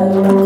Música